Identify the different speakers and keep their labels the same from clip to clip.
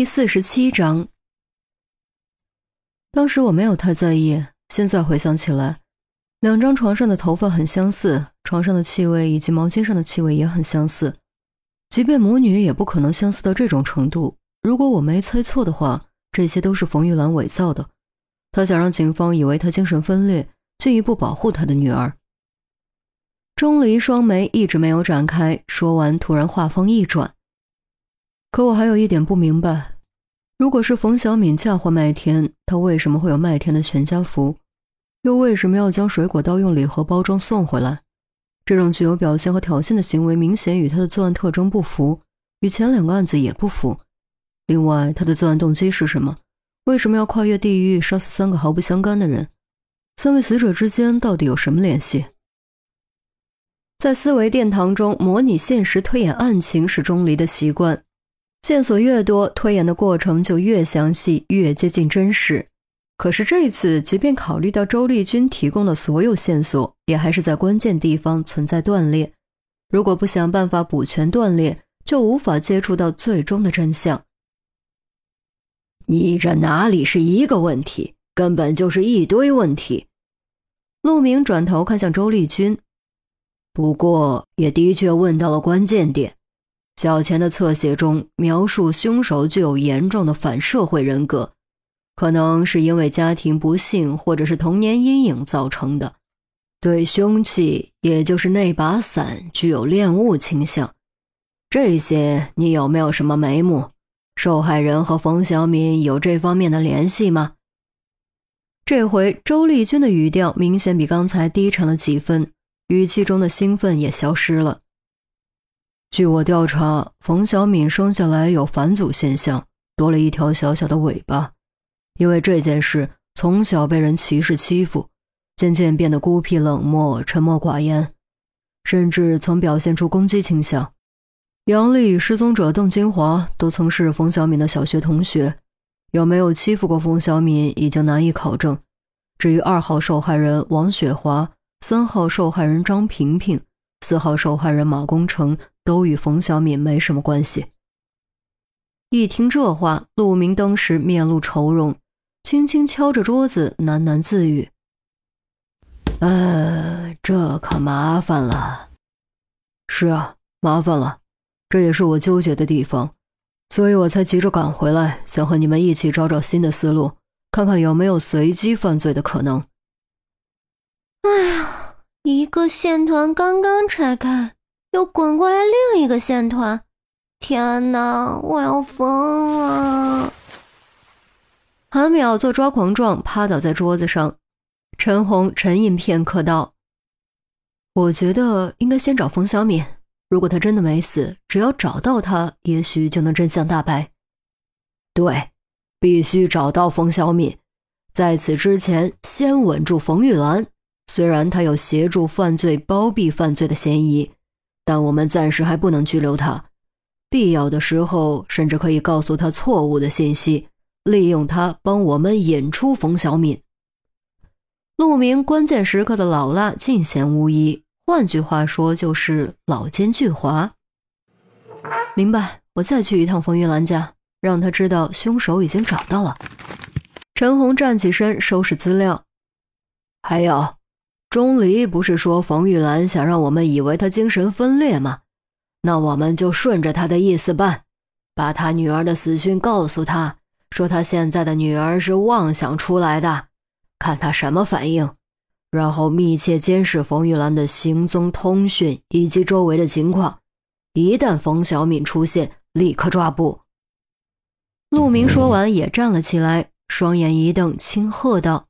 Speaker 1: 第四十七章，当时我没有太在意，现在回想起来，两张床上的头发很相似，床上的气味以及毛巾上的气味也很相似，即便母女也不可能相似到这种程度。如果我没猜错的话，这些都是冯玉兰伪造的，她想让警方以为她精神分裂，进一步保护她的女儿。钟离双眉一直没有展开，说完突然话锋一转。可我还有一点不明白，如果是冯小敏嫁祸麦田，她为什么会有麦田的全家福？又为什么要将水果刀用礼盒包装送回来？这种具有表现和挑衅的行为，明显与他的作案特征不符，与前两个案子也不符。另外，他的作案动机是什么？为什么要跨越地狱杀死三个毫不相干的人？三位死者之间到底有什么联系？在思维殿堂中模拟现实推演案情是钟离的习惯。线索越多，推演的过程就越详细，越接近真实。可是这次，即便考虑到周丽君提供的所有线索，也还是在关键地方存在断裂。如果不想办法补全断裂，就无法接触到最终的真相。
Speaker 2: 你这哪里是一个问题，根本就是一堆问题。
Speaker 1: 陆明转头看向周丽君，
Speaker 2: 不过也的确问到了关键点。小钱的侧写中描述凶手具有严重的反社会人格，可能是因为家庭不幸或者是童年阴影造成的。对凶器，也就是那把伞，具有恋物倾向。这些你有没有什么眉目？受害人和冯小敏有这方面的联系吗？
Speaker 1: 这回周丽君的语调明显比刚才低沉了几分，语气中的兴奋也消失了。
Speaker 2: 据我调查，冯小敏生下来有返祖现象，多了一条小小的尾巴。因为这件事，从小被人歧视欺负，渐渐变得孤僻冷漠、沉默寡言，甚至曾表现出攻击倾向。杨丽与失踪者邓金华都曾是冯小敏的小学同学，有没有欺负过冯小敏已经难以考证。至于二号受害人王雪华、三号受害人张萍萍、四号受害人马工程。都与冯小敏没什么关系。
Speaker 1: 一听这话，陆明当时面露愁容，轻轻敲着桌子，喃喃自语：“
Speaker 2: 呃，这可麻烦了。是啊，麻烦了，这也是我纠结的地方，所以我才急着赶回来，想和你们一起找找新的思路，看看有没有随机犯罪的可能。”
Speaker 3: 哎呀，一个线团刚刚拆开。又滚过来另一个线团，天哪！我要疯了！
Speaker 1: 韩淼做抓狂状，趴倒在桌子上。陈红沉吟片刻道：“我觉得应该先找冯小敏。如果他真的没死，只要找到他，也许就能真相大白。
Speaker 2: 对，必须找到冯小敏。在此之前，先稳住冯玉兰。虽然她有协助犯罪、包庇犯罪的嫌疑。”但我们暂时还不能拘留他，必要的时候甚至可以告诉他错误的信息，利用他帮我们引出冯小敏。
Speaker 1: 陆明关键时刻的老辣尽显无疑，换句话说就是老奸巨猾。明白，我再去一趟冯玉兰家，让他知道凶手已经找到了。陈红站起身收拾资料，
Speaker 2: 还有。钟离不是说冯玉兰想让我们以为她精神分裂吗？那我们就顺着她的意思办，把她女儿的死讯告诉她，说她现在的女儿是妄想出来的，看她什么反应。然后密切监视冯玉兰的行踪、通讯以及周围的情况，一旦冯小敏出现，立刻抓捕。
Speaker 1: 陆明说完也站了起来，双眼一瞪，轻喝道：“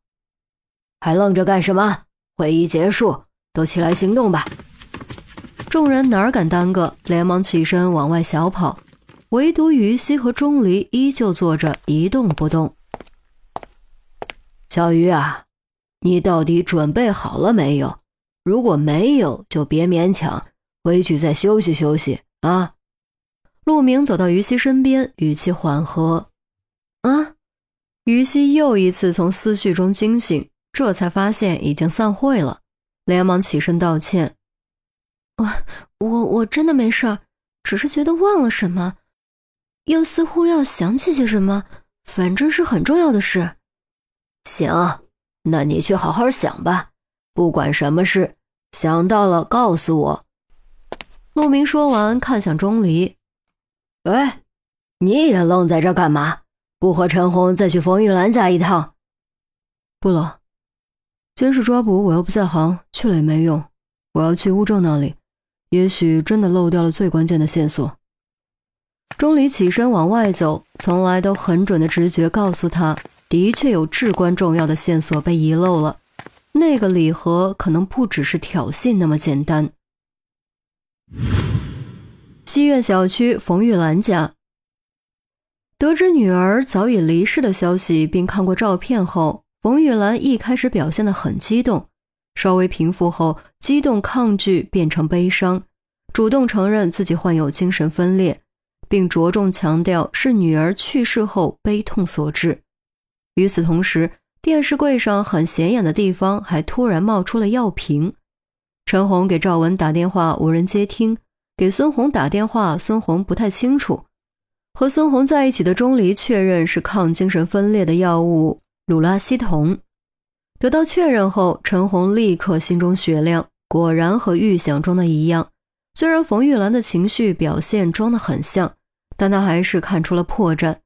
Speaker 2: 还愣着干什么？”会议结束，都起来行动吧！
Speaker 1: 众人哪敢耽搁，连忙起身往外小跑，唯独于西和钟离依旧坐着一动不动。
Speaker 2: 小鱼啊，你到底准备好了没有？如果没有，就别勉强，回去再休息休息啊！
Speaker 1: 陆明走到于西身边，语气缓和：“啊！”于西又一次从思绪中惊醒。这才发现已经散会了，连忙起身道歉：“
Speaker 3: 我我我真的没事儿，只是觉得忘了什么。又似乎要想起些什么，反正是很重要的事。
Speaker 2: 行，那你去好好想吧，不管什么事，想到了告诉我。
Speaker 1: 陆明说完，看向钟离：“
Speaker 2: 哎，你也愣在这干嘛？不和陈红再去冯玉兰家一趟？”“
Speaker 1: 不了，监视抓捕我又不在行，去了也没用。我要去乌正那里，也许真的漏掉了最关键的线索。”
Speaker 2: 钟离起身往外走，从来都很准的直觉告诉他，的确有至关重要的线索被遗漏了。那个礼盒可能不只是挑衅那么简单。西苑小区冯玉兰家，得知女儿早已离世的消息，并看过照片后，冯玉兰一开始表现得很激动，稍微平复后，激动抗拒变成悲伤，主动承认自己患有精神分裂，并着重强调是女儿去世后悲痛所致。与此同时，电视柜上很显眼的地方还突然冒出了药瓶。陈红给赵文打电话，无人接听；给孙红打电话，孙红不太清楚。和孙红在一起的钟离确认是抗精神分裂的药物鲁拉西酮。得到确认后，陈红立刻心中雪亮，果然和预想中的一样。虽然冯玉兰的情绪表现装得很像，但他还是看出了破绽。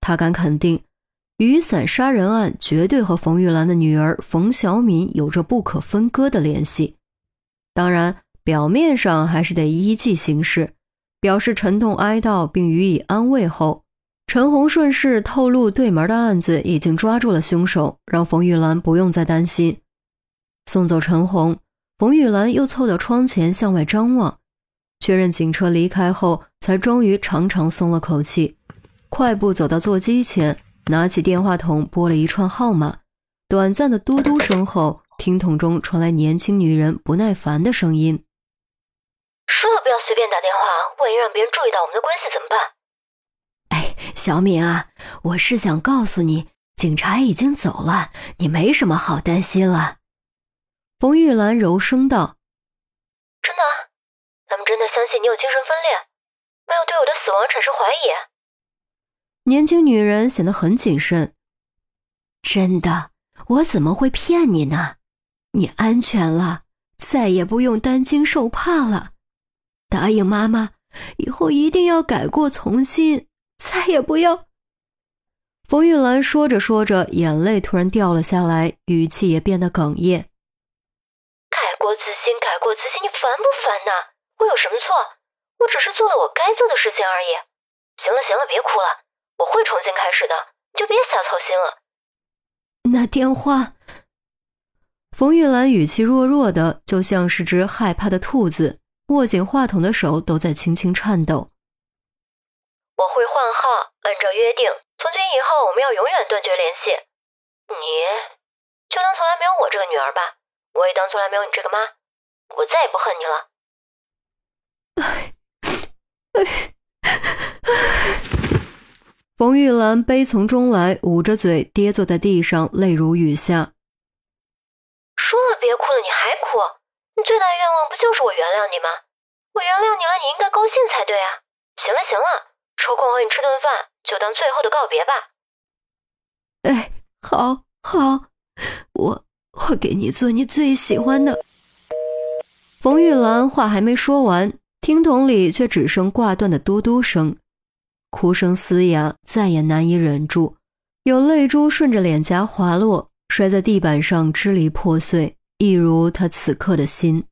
Speaker 2: 他敢肯定，雨伞杀人案绝对和冯玉兰的女儿冯小敏有着不可分割的联系。当然，表面上还是得依计行事，表示沉痛哀悼并予以安慰后，陈红顺势透露对门的案子已经抓住了凶手，让冯玉兰不用再担心。送走陈红，冯玉兰又凑到窗前向外张望，确认警车离开后，才终于长长松了口气，快步走到座机前，拿起电话筒拨了一串号码，短暂的嘟嘟声后。听筒中传来年轻女人不耐烦的声音：“
Speaker 4: 说了不要随便打电话，万一让别人注意到我们的关系怎么办？”“，
Speaker 3: 小敏啊，我是想告诉你，警察已经走了，你没什么好担心了。”
Speaker 2: 冯玉兰柔声道。
Speaker 4: “真的？他们真的相信你有精神分裂，没有对我的死亡产生怀疑？”
Speaker 2: 年轻女人显得很谨慎。
Speaker 3: “真的，我怎么会骗你呢？”你安全了，再也不用担惊受怕了。答应妈妈，以后一定要改过从新，再也不要。
Speaker 2: 冯玉兰说着说着，眼泪突然掉了下来，语气也变得哽咽。
Speaker 4: 改过自新，改过自新，你烦不烦呐？我有什么错？我只是做了我该做的事情而已。行了行了，别哭了，我会重新开始的，你就别瞎操心了。
Speaker 3: 那电话。
Speaker 2: 冯玉兰语气弱弱的，就像是只害怕的兔子，握紧话筒的手都在轻轻颤抖。
Speaker 4: 约定，从今以后我们要永远断绝联系。你就当从来没有我这个女儿吧，我也当从来没有你这个妈。我再也不恨
Speaker 2: 你了。冯玉兰悲从中来，捂着嘴跌坐在地上，泪如雨下。
Speaker 4: 说了别哭了，你还哭？你最大的愿望不就是我原谅你吗？我原谅你了，你应该高兴才对啊！行了行了，抽空和你吃顿饭，就当最后的告别吧。
Speaker 3: 哎，好，好，我我给你做你最喜欢的。
Speaker 2: 冯玉兰话还没说完，听筒里却只剩挂断的嘟嘟声，哭声嘶哑，再也难以忍住，有泪珠顺着脸颊滑落，摔在地板上支离破碎。一如他此刻的心。